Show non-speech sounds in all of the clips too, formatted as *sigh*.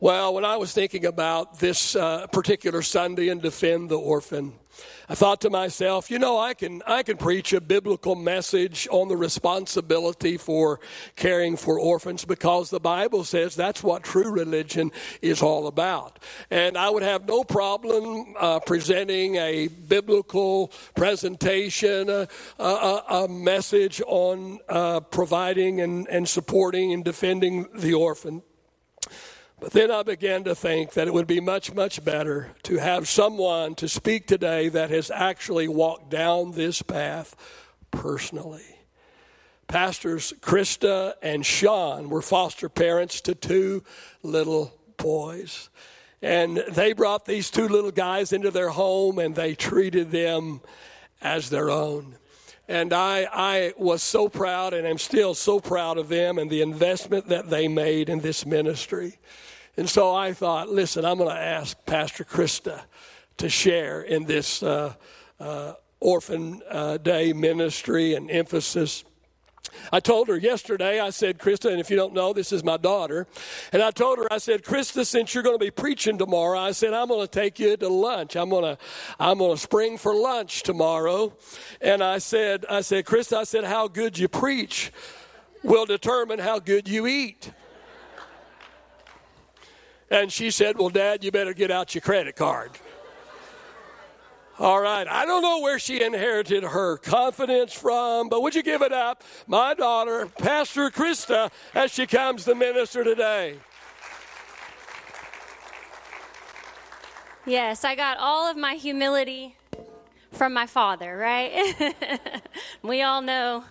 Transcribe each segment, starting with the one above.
Well, when I was thinking about this uh, particular Sunday and defend the orphan, I thought to myself, you know, I can I can preach a biblical message on the responsibility for caring for orphans because the Bible says that's what true religion is all about. And I would have no problem uh, presenting a biblical presentation, a, a, a message on uh, providing and, and supporting and defending the orphan. But then I began to think that it would be much, much better to have someone to speak today that has actually walked down this path personally. Pastors Krista and Sean were foster parents to two little boys. And they brought these two little guys into their home and they treated them as their own. And I, I was so proud and I'm still so proud of them and the investment that they made in this ministry. And so I thought, listen, I'm going to ask Pastor Krista to share in this uh, uh, Orphan uh, Day ministry and emphasis. I told her yesterday, I said, Krista, and if you don't know, this is my daughter. And I told her, I said, Krista, since you're going to be preaching tomorrow, I said, I'm going to take you to lunch. I'm going to, I'm going to spring for lunch tomorrow. And I said, I said, Krista, I said, how good you preach will determine how good you eat. And she said, Well, Dad, you better get out your credit card. All right. I don't know where she inherited her confidence from, but would you give it up? My daughter, Pastor Krista, as she comes to minister today. Yes, I got all of my humility from my father, right? *laughs* we all know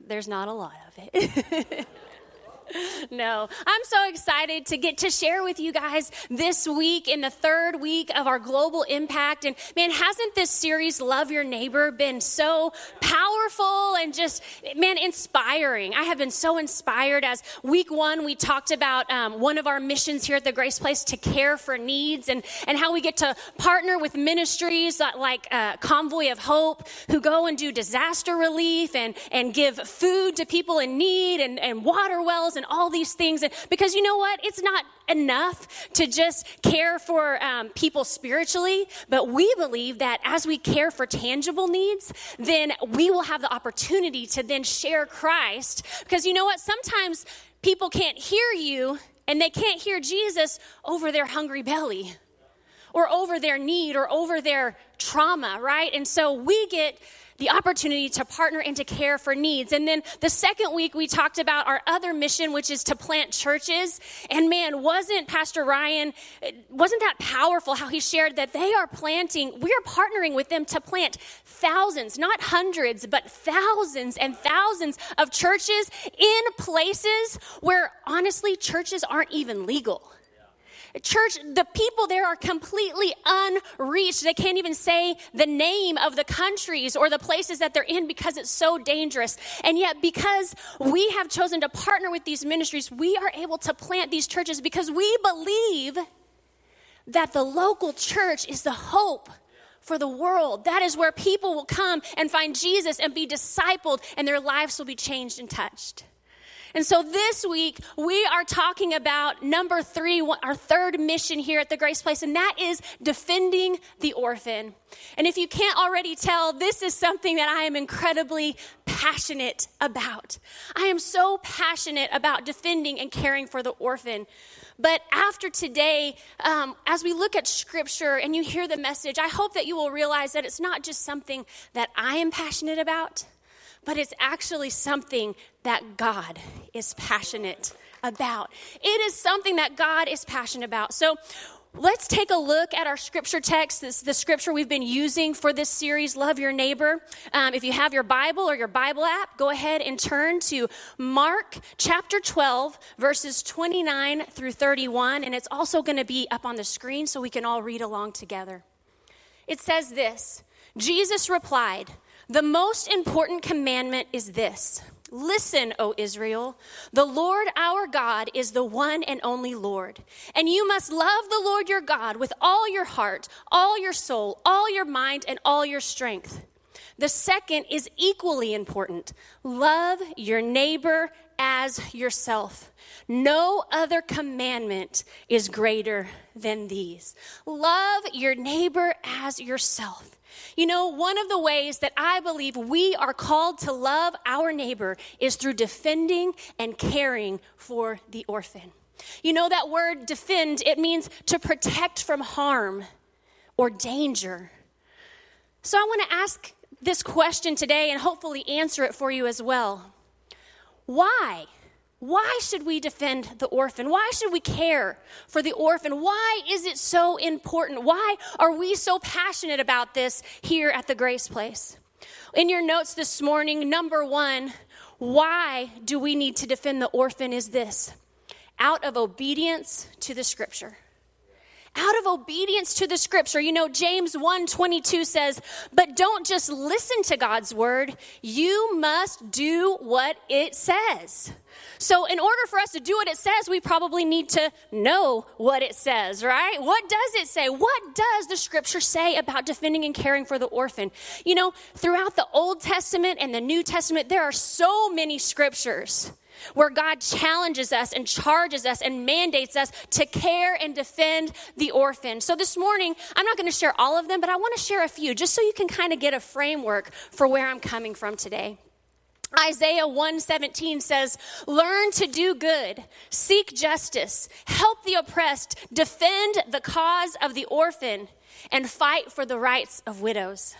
there's not a lot of it. *laughs* no, I'm so excited to get to share with you guys this week in the third week of our global impact. And man, hasn't this series, Love Your Neighbor, been so powerful and just, man, inspiring? I have been so inspired as week one, we talked about um, one of our missions here at the Grace Place to care for needs and, and how we get to partner with ministries like uh, Convoy of Hope who go and do disaster relief and, and give food to people in need and, and water wells and all these things. And, because you know what? It's not enough to just care for um, people spiritually, but we believe that as we care for tangible needs, then we will have the opportunity to then share Christ. Because you know what? Sometimes people can't hear you and they can't hear Jesus over their hungry belly or over their need or over their trauma, right? And so we get the opportunity to partner and to care for needs. And then the second week, we talked about our other mission, which is to plant churches. And man, wasn't Pastor Ryan, wasn't that powerful how he shared that they are planting, we are partnering with them to plant thousands, not hundreds, but thousands and thousands of churches in places where honestly churches aren't even legal. Church, the people there are completely unreached. They can't even say the name of the countries or the places that they're in because it's so dangerous. And yet, because we have chosen to partner with these ministries, we are able to plant these churches because we believe that the local church is the hope for the world. That is where people will come and find Jesus and be discipled, and their lives will be changed and touched. And so this week, we are talking about number three, our third mission here at the Grace Place, and that is defending the orphan. And if you can't already tell, this is something that I am incredibly passionate about. I am so passionate about defending and caring for the orphan. But after today, um, as we look at scripture and you hear the message, I hope that you will realize that it's not just something that I am passionate about but it's actually something that God is passionate about. It is something that God is passionate about. So, Let's take a look at our scripture text. This the scripture we've been using for this series, Love Your Neighbor. Um, if you have your Bible or your Bible app, go ahead and turn to Mark chapter 12, verses 29 through 31. And it's also going to be up on the screen so we can all read along together. It says this Jesus replied, the most important commandment is this Listen, O Israel, the Lord our God is the one and only Lord. And you must love the Lord your God with all your heart, all your soul, all your mind, and all your strength. The second is equally important love your neighbor as yourself. No other commandment is greater than these. Love your neighbor as yourself. You know, one of the ways that I believe we are called to love our neighbor is through defending and caring for the orphan. You know, that word defend, it means to protect from harm or danger. So I want to ask this question today and hopefully answer it for you as well. Why? Why should we defend the orphan? Why should we care for the orphan? Why is it so important? Why are we so passionate about this here at the Grace Place? In your notes this morning, number one, why do we need to defend the orphan is this out of obedience to the scripture out of obedience to the scripture. You know, James 1 22 says, But don't just listen to God's word, you must do what it says. So, in order for us to do what it says, we probably need to know what it says, right? What does it say? What does the scripture say about defending and caring for the orphan? You know, throughout the Old Testament and the New Testament, there are so many scriptures where God challenges us and charges us and mandates us to care and defend the orphan. So this morning, I'm not going to share all of them, but I want to share a few just so you can kind of get a framework for where I'm coming from today. Isaiah 117 says, Learn to do good, seek justice, help the oppressed, defend the cause of the orphan, and fight for the rights of widows.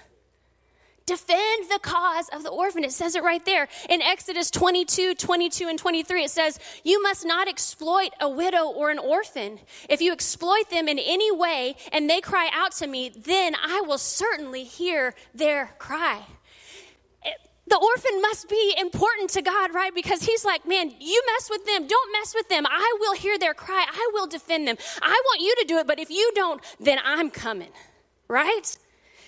Defend the cause of the orphan. It says it right there. In Exodus 22, 22, and 23, it says, You must not exploit a widow or an orphan. If you exploit them in any way and they cry out to me, then I will certainly hear their cry. The orphan must be important to God, right? Because He's like, man, you mess with them. Don't mess with them. I will hear their cry. I will defend them. I want you to do it, but if you don't, then I'm coming, right?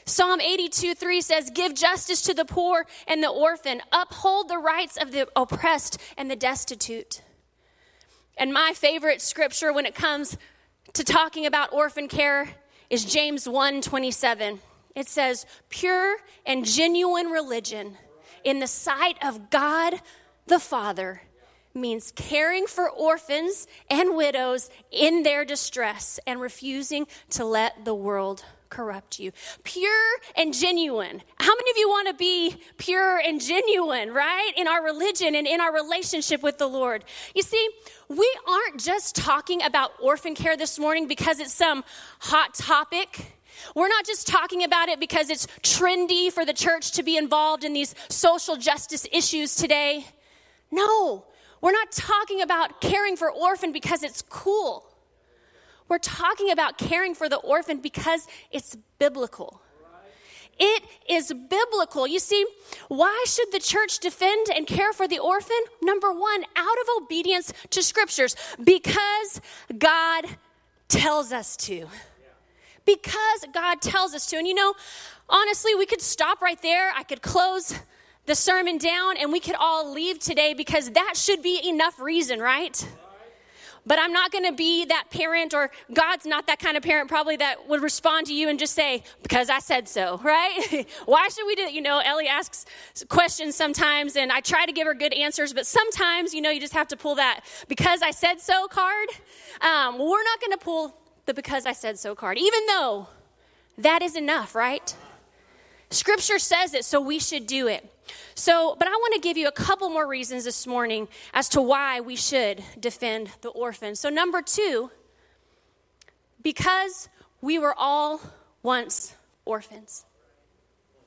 Psalm 82 3 says, Give justice to the poor and the orphan, uphold the rights of the oppressed and the destitute. And my favorite scripture when it comes to talking about orphan care is James 1 27. It says, Pure and genuine religion in the sight of God the Father means caring for orphans and widows in their distress and refusing to let the world corrupt you. Pure and genuine. How many of you want to be pure and genuine, right? In our religion and in our relationship with the Lord. You see, we aren't just talking about orphan care this morning because it's some hot topic. We're not just talking about it because it's trendy for the church to be involved in these social justice issues today. No, we're not talking about caring for orphan because it's cool. We're talking about caring for the orphan because it's biblical. It is biblical. You see, why should the church defend and care for the orphan? Number one, out of obedience to scriptures, because God tells us to. Because God tells us to. And you know, honestly, we could stop right there. I could close the sermon down and we could all leave today because that should be enough reason, right? But I'm not going to be that parent, or God's not that kind of parent probably that would respond to you and just say, because I said so, *laughs* right? *laughs* Why should we do it? You know, Ellie asks questions sometimes, and I try to give her good answers, but sometimes, you know, you just have to pull that because I said so card. Um, we're not going to pull the because I said so card, even though that is enough, right? Scripture says it, so we should do it. So, but I want to give you a couple more reasons this morning as to why we should defend the orphan. So, number two, because we were all once orphans.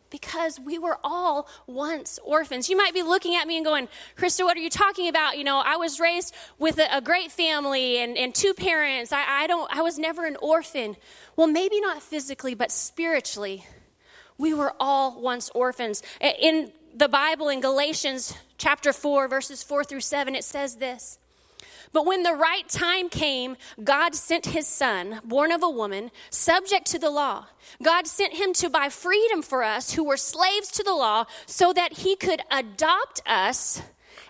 Because we were all once orphans. You might be looking at me and going, Krista, what are you talking about? You know, I was raised with a, a great family and, and two parents. I, I don't I was never an orphan. Well, maybe not physically, but spiritually. We were all once orphans. In the Bible in Galatians chapter 4, verses 4 through 7, it says this. But when the right time came, God sent his son, born of a woman, subject to the law. God sent him to buy freedom for us who were slaves to the law so that he could adopt us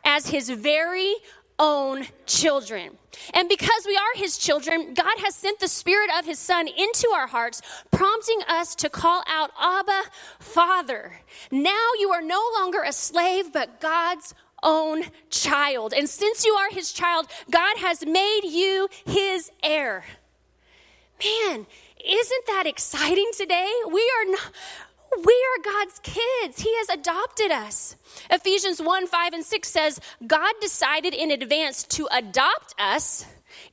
as his very own children. And because we are his children, God has sent the spirit of his son into our hearts, prompting us to call out, Abba, Father. Now you are no longer a slave, but God's own child. And since you are his child, God has made you his heir. Man, isn't that exciting today? We are not, we are God's kids. He has adopted us. Ephesians 1 5 and 6 says, God decided in advance to adopt us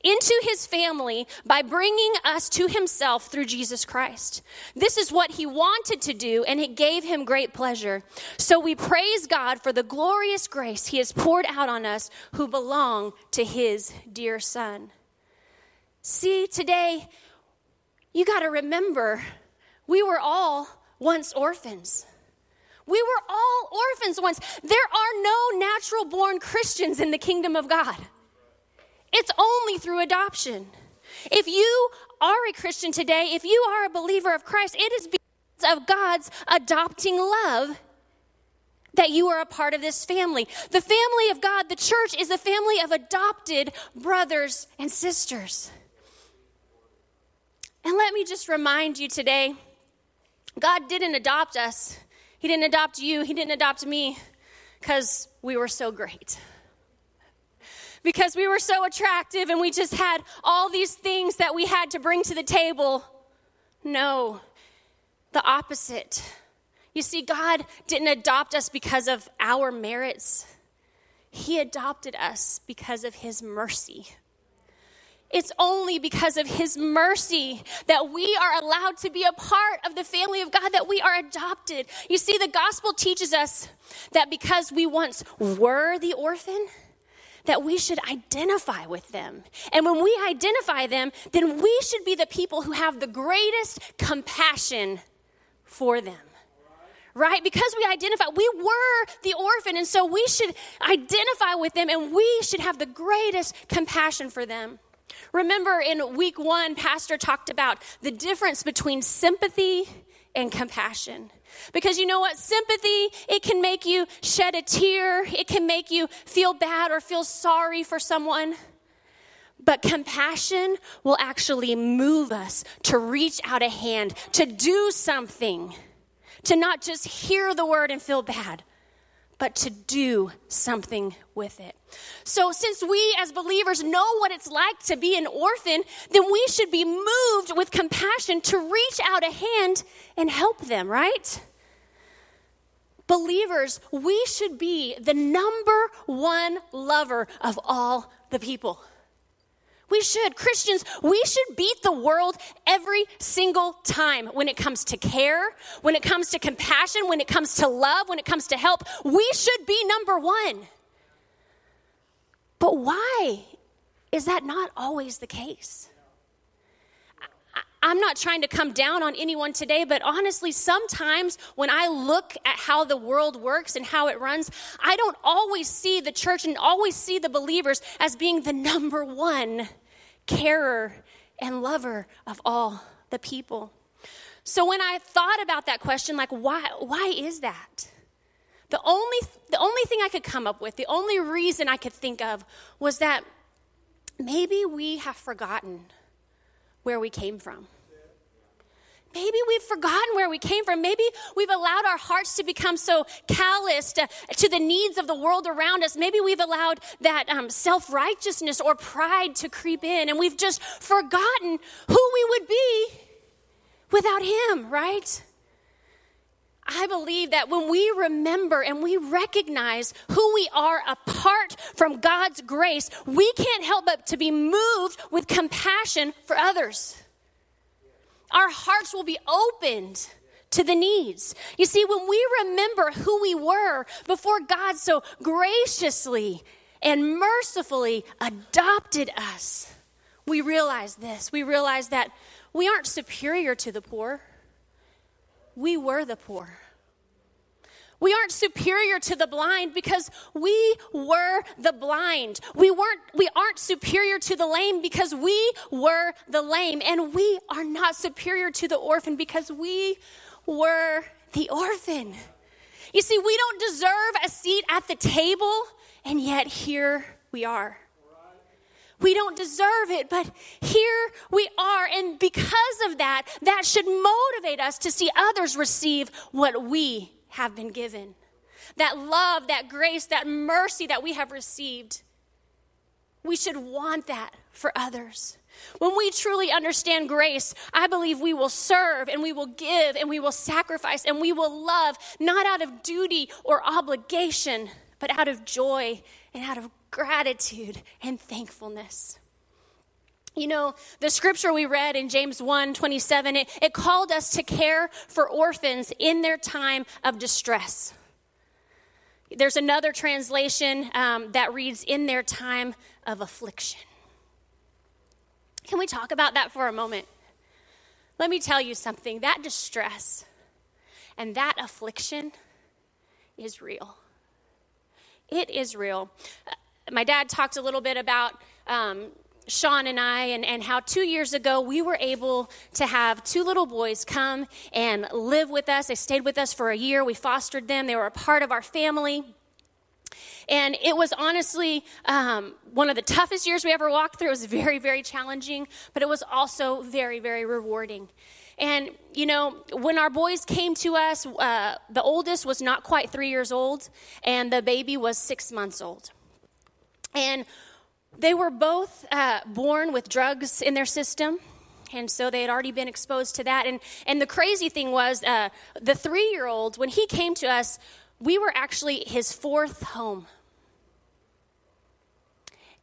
into his family by bringing us to himself through Jesus Christ. This is what he wanted to do, and it gave him great pleasure. So we praise God for the glorious grace he has poured out on us who belong to his dear son. See, today, you got to remember we were all once orphans. We were all orphans once. There are no natural born Christians in the kingdom of God. It's only through adoption. If you are a Christian today, if you are a believer of Christ, it is because of God's adopting love that you are a part of this family. The family of God, the church, is a family of adopted brothers and sisters. And let me just remind you today God didn't adopt us, He didn't adopt you, He didn't adopt me because we were so great. Because we were so attractive and we just had all these things that we had to bring to the table. No, the opposite. You see, God didn't adopt us because of our merits, He adopted us because of His mercy. It's only because of His mercy that we are allowed to be a part of the family of God, that we are adopted. You see, the gospel teaches us that because we once were the orphan, that we should identify with them. And when we identify them, then we should be the people who have the greatest compassion for them right? Because we identify, we were the orphan, and so we should identify with them and we should have the greatest compassion for them. Remember in week one, Pastor talked about the difference between sympathy and compassion. Because you know what? Sympathy, it can make you shed a tear, it can make you feel bad or feel sorry for someone. But compassion will actually move us to reach out a hand, to do something, to not just hear the word and feel bad, but to do something with it. So, since we as believers know what it's like to be an orphan, then we should be moved with compassion to reach out a hand and help them, right? Believers, we should be the number one lover of all the people. We should. Christians, we should beat the world every single time when it comes to care, when it comes to compassion, when it comes to love, when it comes to help. We should be number one. But why is that not always the case? I'm not trying to come down on anyone today, but honestly, sometimes when I look at how the world works and how it runs, I don't always see the church and always see the believers as being the number one carer and lover of all the people. So when I thought about that question, like, why, why is that? The only, the only thing I could come up with, the only reason I could think of was that maybe we have forgotten where we came from. Maybe we've forgotten where we came from. Maybe we've allowed our hearts to become so calloused to, to the needs of the world around us. Maybe we've allowed that um, self righteousness or pride to creep in, and we've just forgotten who we would be without Him, right? I believe that when we remember and we recognize who we are apart from God's grace, we can't help but to be moved with compassion for others. Our hearts will be opened to the needs. You see, when we remember who we were before God so graciously and mercifully adopted us, we realize this. We realize that we aren't superior to the poor we were the poor. We aren't superior to the blind because we were the blind. We weren't we aren't superior to the lame because we were the lame and we are not superior to the orphan because we were the orphan. You see, we don't deserve a seat at the table and yet here we are. We don't deserve it, but here we are. And because of that, that should motivate us to see others receive what we have been given. that love, that grace, that mercy that we have received. We should want that for others. When we truly understand grace, I believe we will serve and we will give and we will sacrifice and we will love, not out of duty or obligation, but out of joy and out of gratitude and thankfulness. You know, the scripture we read in James 1 27, it, it called us to care for orphans in their time of distress. There's another translation um, that reads, in their time of affliction. Can we talk about that for a moment? Let me tell you something that distress and that affliction is real. It is real. My dad talked a little bit about um, Sean and I, and, and how two years ago we were able to have two little boys come and live with us. They stayed with us for a year. We fostered them, they were a part of our family. And it was honestly um, one of the toughest years we ever walked through. It was very, very challenging, but it was also very, very rewarding. And, you know, when our boys came to us, uh, the oldest was not quite three years old, and the baby was six months old. And they were both uh, born with drugs in their system. And so they had already been exposed to that. And, and the crazy thing was, uh, the three year old, when he came to us, we were actually his fourth home.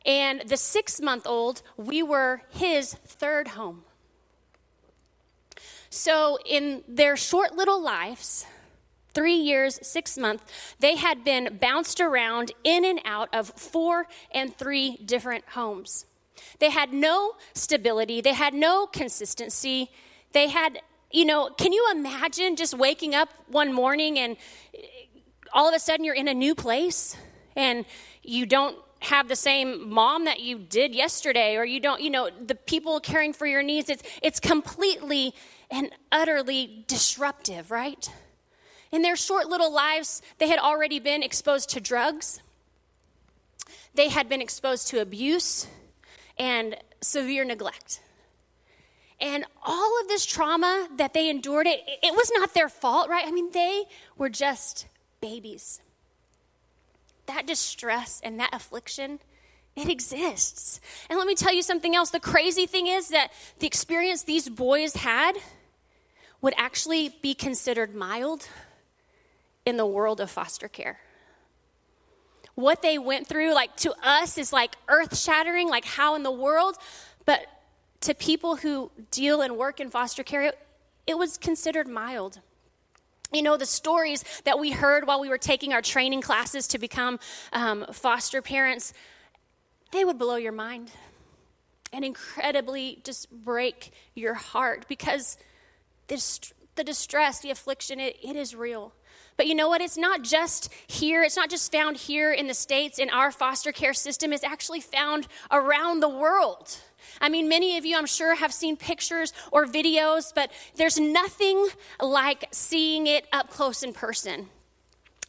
And the six month old, we were his third home. So, in their short little lives, three years, six months, they had been bounced around in and out of four and three different homes. They had no stability, they had no consistency. They had, you know, can you imagine just waking up one morning and all of a sudden you're in a new place and you don't have the same mom that you did yesterday or you don't you know the people caring for your needs it's it's completely and utterly disruptive right in their short little lives, they had already been exposed to drugs, they had been exposed to abuse and severe neglect. And all of this trauma that they endured, it, it was not their fault, right? I mean, they were just babies. That distress and that affliction, it exists. And let me tell you something else. The crazy thing is that the experience these boys had would actually be considered mild in the world of foster care. What they went through, like to us, is like earth shattering, like how in the world, but to people who deal and work in foster care, it, it was considered mild. You know, the stories that we heard while we were taking our training classes to become um, foster parents, they would blow your mind and incredibly just break your heart because this, the distress, the affliction, it, it is real. But you know what? It's not just here, it's not just found here in the States in our foster care system, it's actually found around the world. I mean, many of you, I'm sure, have seen pictures or videos, but there's nothing like seeing it up close in person.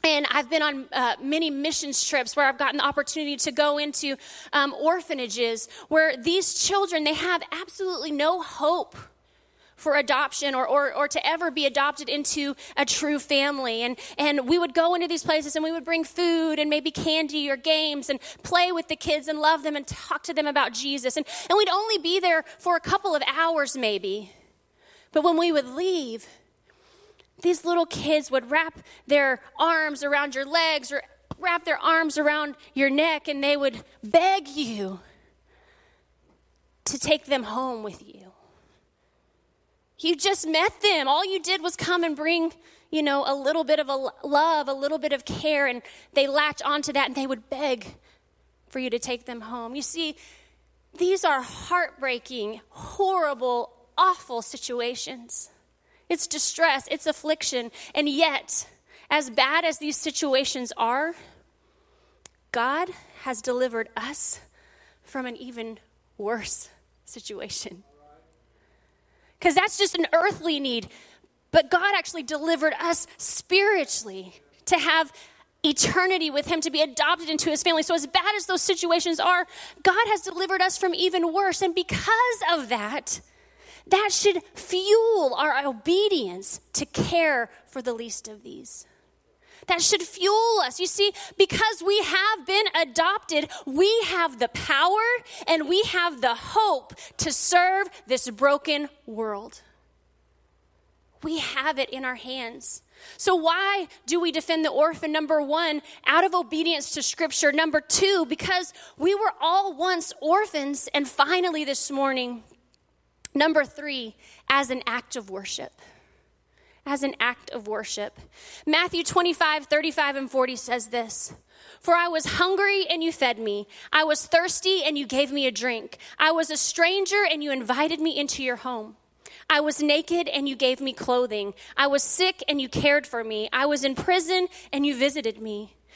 And I've been on uh, many missions trips where I've gotten the opportunity to go into um, orphanages where these children, they have absolutely no hope for adoption or, or, or to ever be adopted into a true family. And, and we would go into these places and we would bring food and maybe candy or games and play with the kids and love them and talk to them about Jesus. And, and we'd only be there for a couple of hours maybe. But when we would leave, these little kids would wrap their arms around your legs or wrap their arms around your neck and they would beg you to take them home with you. You just met them. All you did was come and bring, you know, a little bit of a love, a little bit of care, and they latch onto that and they would beg for you to take them home. You see, these are heartbreaking, horrible, awful situations. It's distress, it's affliction, and yet, as bad as these situations are, God has delivered us from an even worse situation because that's just an earthly need. But God actually delivered us spiritually to have eternity with Him, to be adopted into His family. So, as bad as those situations are, God has delivered us from even worse. And because of that, that should fuel our obedience to care for the least of these. That should fuel us. You see, because we have been adopted, we have the power and we have the hope to serve this broken world. We have it in our hands. So, why do we defend the orphan? Number one, out of obedience to Scripture. Number two, because we were all once orphans. And finally, this morning, number three, as an act of worship as an act of worship. Matthew 25, 35, and 40 says this. For I was hungry and you fed me. I was thirsty and you gave me a drink. I was a stranger and you invited me into your home. I was naked and you gave me clothing. I was sick and you cared for me. I was in prison and you visited me.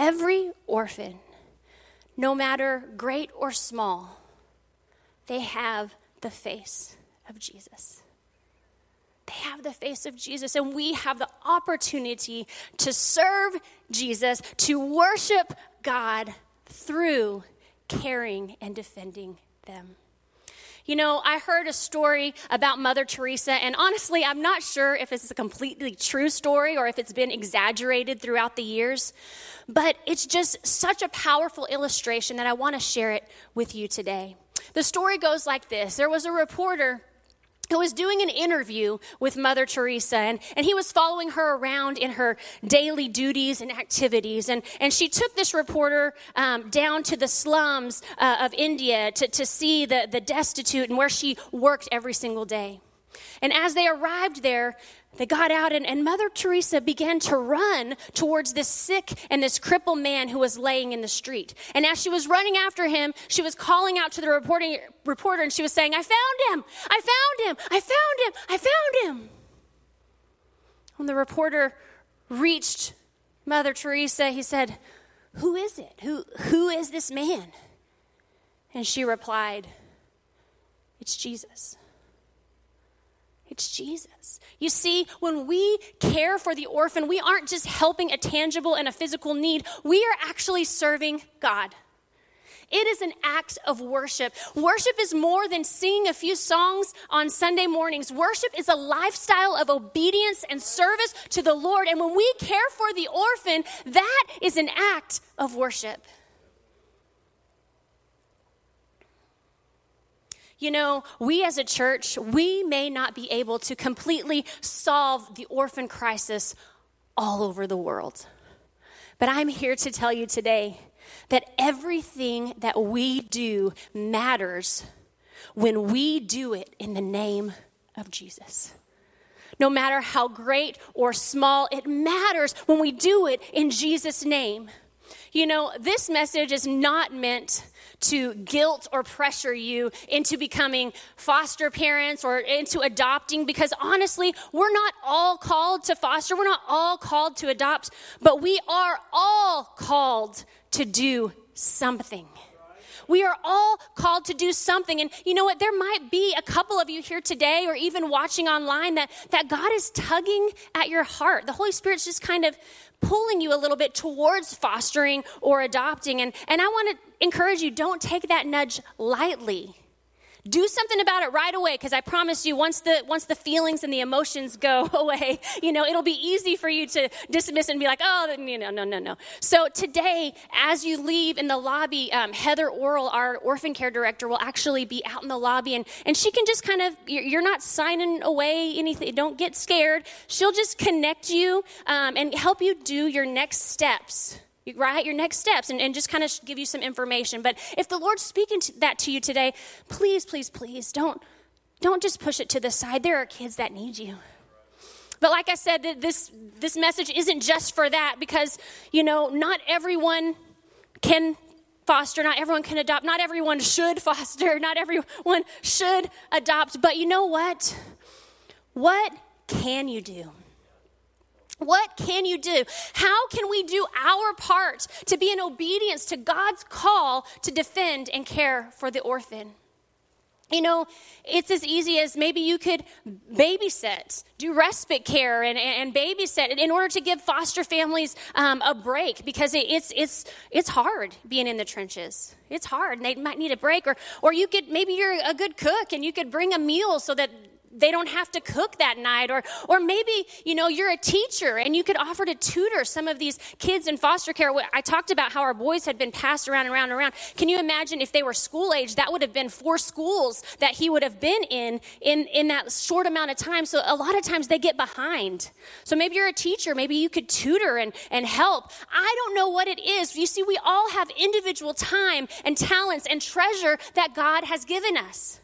Every orphan, no matter great or small, they have the face of Jesus. They have the face of Jesus, and we have the opportunity to serve Jesus, to worship God through caring and defending them. You know, I heard a story about Mother Teresa, and honestly, I'm not sure if it's a completely true story or if it's been exaggerated throughout the years, but it's just such a powerful illustration that I want to share it with you today. The story goes like this There was a reporter who was doing an interview with Mother Teresa, and, and he was following her around in her daily duties and activities. And, and she took this reporter um, down to the slums uh, of India to, to see the, the destitute and where she worked every single day. And as they arrived there, they got out, and, and, Mother Teresa began to run towards this sick and this crippled man who was laying in the street. And as she was running after him, she was calling out to the reporting, reporter and she was saying, I found him! I found him! I found him! I found him! When the reporter reached Mother Teresa, he said, Who is it? Who, who is this man? And she replied, It's Jesus. It's Jesus. You see, when we care for the orphan, we aren't just helping a tangible and a physical need, we are actually serving God. It is an act of worship. Worship is more than singing a few songs on Sunday mornings. Worship is a lifestyle of obedience and service to the Lord. And when we care for the orphan, that is an act of worship. You know, we as a church, we may not be able to completely solve the orphan crisis all over the world. But I'm here to tell you today that everything that we do matters when we do it in the name of Jesus. No matter how great or small, it matters when we do it in Jesus' name. You know, this message is not meant to guilt or pressure you into becoming foster parents or into adopting because honestly, we're not all called to foster, we're not all called to adopt, but we are all called to do something. We are all called to do something. And you know what? There might be a couple of you here today or even watching online that, that God is tugging at your heart. The Holy Spirit's just kind of pulling you a little bit towards fostering or adopting. And, and I want to encourage you don't take that nudge lightly do something about it right away because i promise you once the once the feelings and the emotions go *laughs* away you know it'll be easy for you to dismiss and be like oh you know no no no. So today as you leave in the lobby um, heather oral our orphan care director will actually be out in the lobby and and she can just kind of you're not signing away anything don't get scared. She'll just connect you um, and help you do your next steps right? Your next steps and, and just kind of give you some information. But if the lord's speaking to that to you today please please please don't don't just push it to the side. There are kids that need you. But like i said this this message isn't just for that because you know not everyone can foster not everyone can adopt not everyone should *laughs* foster not everyone should adopt. But you know what? What can you do What can you do? How can we do our part to be in obedience to God's call to defend and care for the orphan? You know, it's as easy as maybe you could babysit, do respite care, and, and babysit in order to give foster families um, a break because it, it's it's it's hard being in the trenches. It's hard, and they might need a break. Or or you could maybe you're a good cook and you could bring a meal so that they don't have to cook that night or or maybe you know you're a teacher and you could offer to tutor some of these kids in foster care. I talked about how our boys had been passed around and around and around. Can you imagine if they were school age that would have been four schools that he would have been in in in that short amount of time. So a lot of times they get behind. So maybe you're a teacher maybe you could tutor and and help. I don't know what it is. You see we all have individual time and talents and treasure that god has given us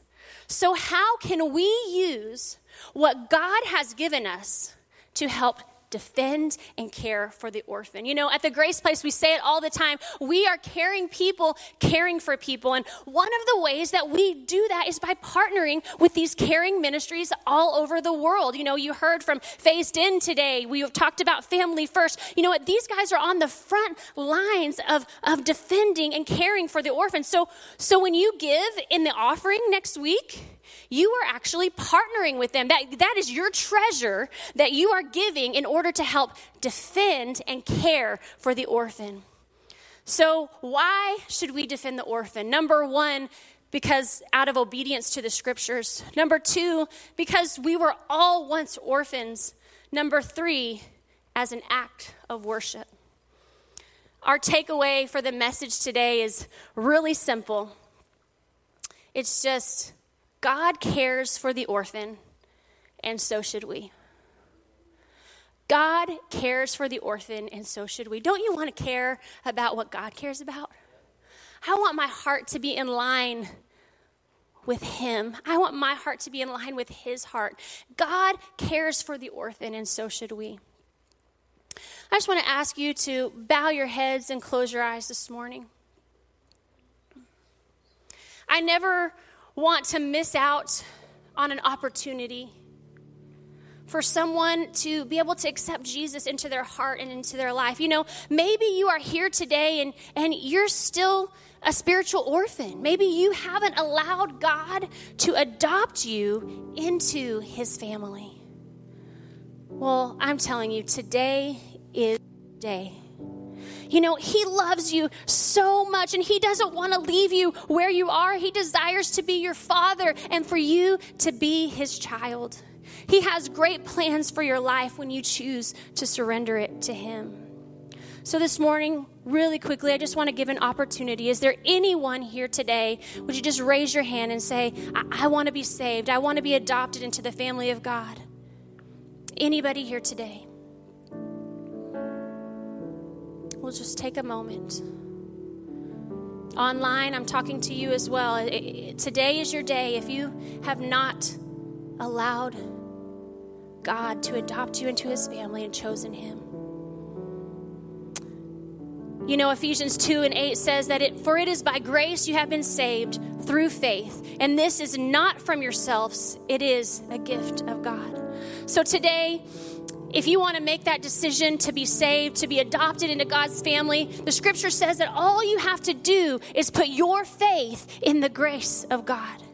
so, how can we use what God has given us to help defend and care for the orphan. You know, at the Grace Place, we say it all the time. We are caring people, caring for people. And one of the ways that we do that is by partnering with these caring ministries all over the world. You know, you heard from Phased In today. We have talked about Family First. You know what? These guys are on the front lines of, of defending and caring for the orphan. So, so when you give in the offering next week, you are actually partnering with them. That, that is your treasure that you are giving in order to help defend and care for the orphan. So, why should we defend the orphan? Number one, because out of obedience to the scriptures. Number two, because we were all once orphans. Number three, as an act of worship. Our takeaway for the message today is really simple. It's just God cares for the orphan, and so should we. God cares for the orphan, and so should we. Don't you want to care about what God cares about? I want my heart to be in line with Him. I want my heart to be in line with His heart. God cares for the orphan, and so should we. I just want to ask you to bow your heads and close your eyes this morning. I never want to miss out on an opportunity for someone to be able to accept Jesus into their heart and into their life. You know, maybe you are here today and, and you're still a spiritual orphan. Maybe you haven't allowed God to adopt you into his family. Well, I'm telling you, today is day. You know, He loves you so much and He doesn't want to leave you where you are. He desires to be your Father and for you to be His child. He has great plans for your life when you choose to surrender it to Him. So, this morning, really quickly, I just want to give an opportunity. Is there anyone here today? Would you just raise your hand and say, I, I want to be saved? I want to be adopted into the family of God? Anybody here today? We'll just take a moment. Online, I'm talking to you as well. Today is your day. If you have not allowed God to adopt you into his family and chosen him. You know, Ephesians 2 and 8 says that it, for it is by grace you have been saved through faith. And this is not from yourselves, it is a gift of God. So today, if you want to make that decision to be saved, to be adopted into God's family, the scripture says that all you have to do is put your faith in the grace of God.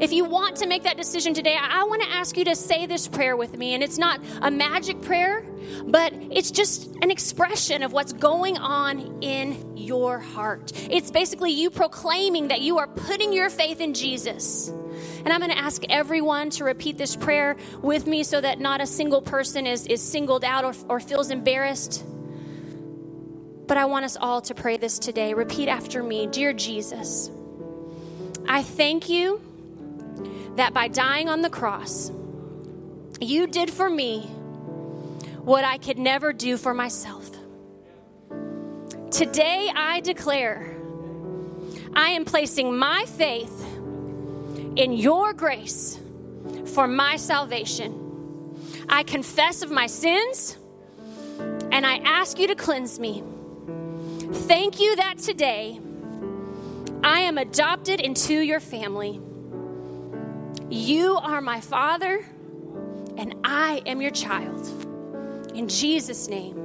If you want to make that decision today, I want to ask you to say this prayer with me. And it's not a magic prayer, but it's just an expression of what's going on in your heart. It's basically you proclaiming that you are putting your faith in Jesus. And I'm going to ask everyone to repeat this prayer with me so that not a single person is, is singled out or, or feels embarrassed. But I want us all to pray this today. Repeat after me Dear Jesus, I thank you that by dying on the cross, you did for me what I could never do for myself. Today I declare I am placing my faith in your grace for my salvation. I confess of my sins and I ask you to cleanse me. Thank you that today I am adopted into your family. You are my father and I am your child. In Jesus' name,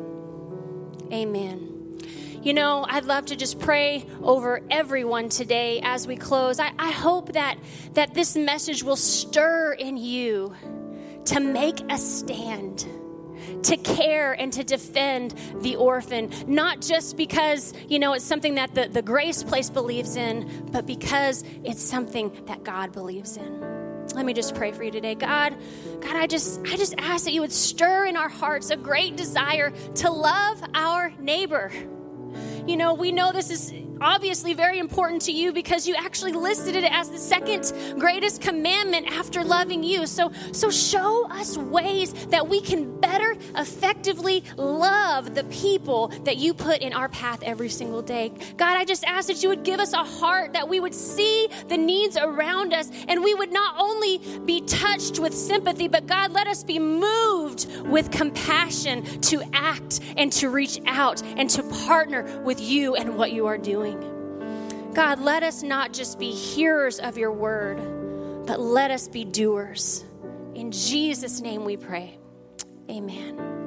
amen. You know, I'd love to just pray over everyone today as we close. I, I hope that, that this message will stir in you to make a stand to care and to defend the orphan, not just because, you know, it's something that the, the Grace Place believes in, but because it's something that God believes in. Let me just pray for you today. God, God, I just I just ask that you would stir in our hearts a great desire to love our neighbor. You know, we know this is obviously very important to you because you actually listed it as the second greatest commandment after loving you. So, so show us ways that we can better effectively love the people that you put in our path every single day. God, I just ask that you would give us a heart that we would see the needs around us and we would not only be touched with sympathy, but God, let us be moved with compassion to act and to reach out and to partner with you and what you are doing. God, let us not just be hearers of your word, but let us be doers. In Jesus' name we pray. Amen.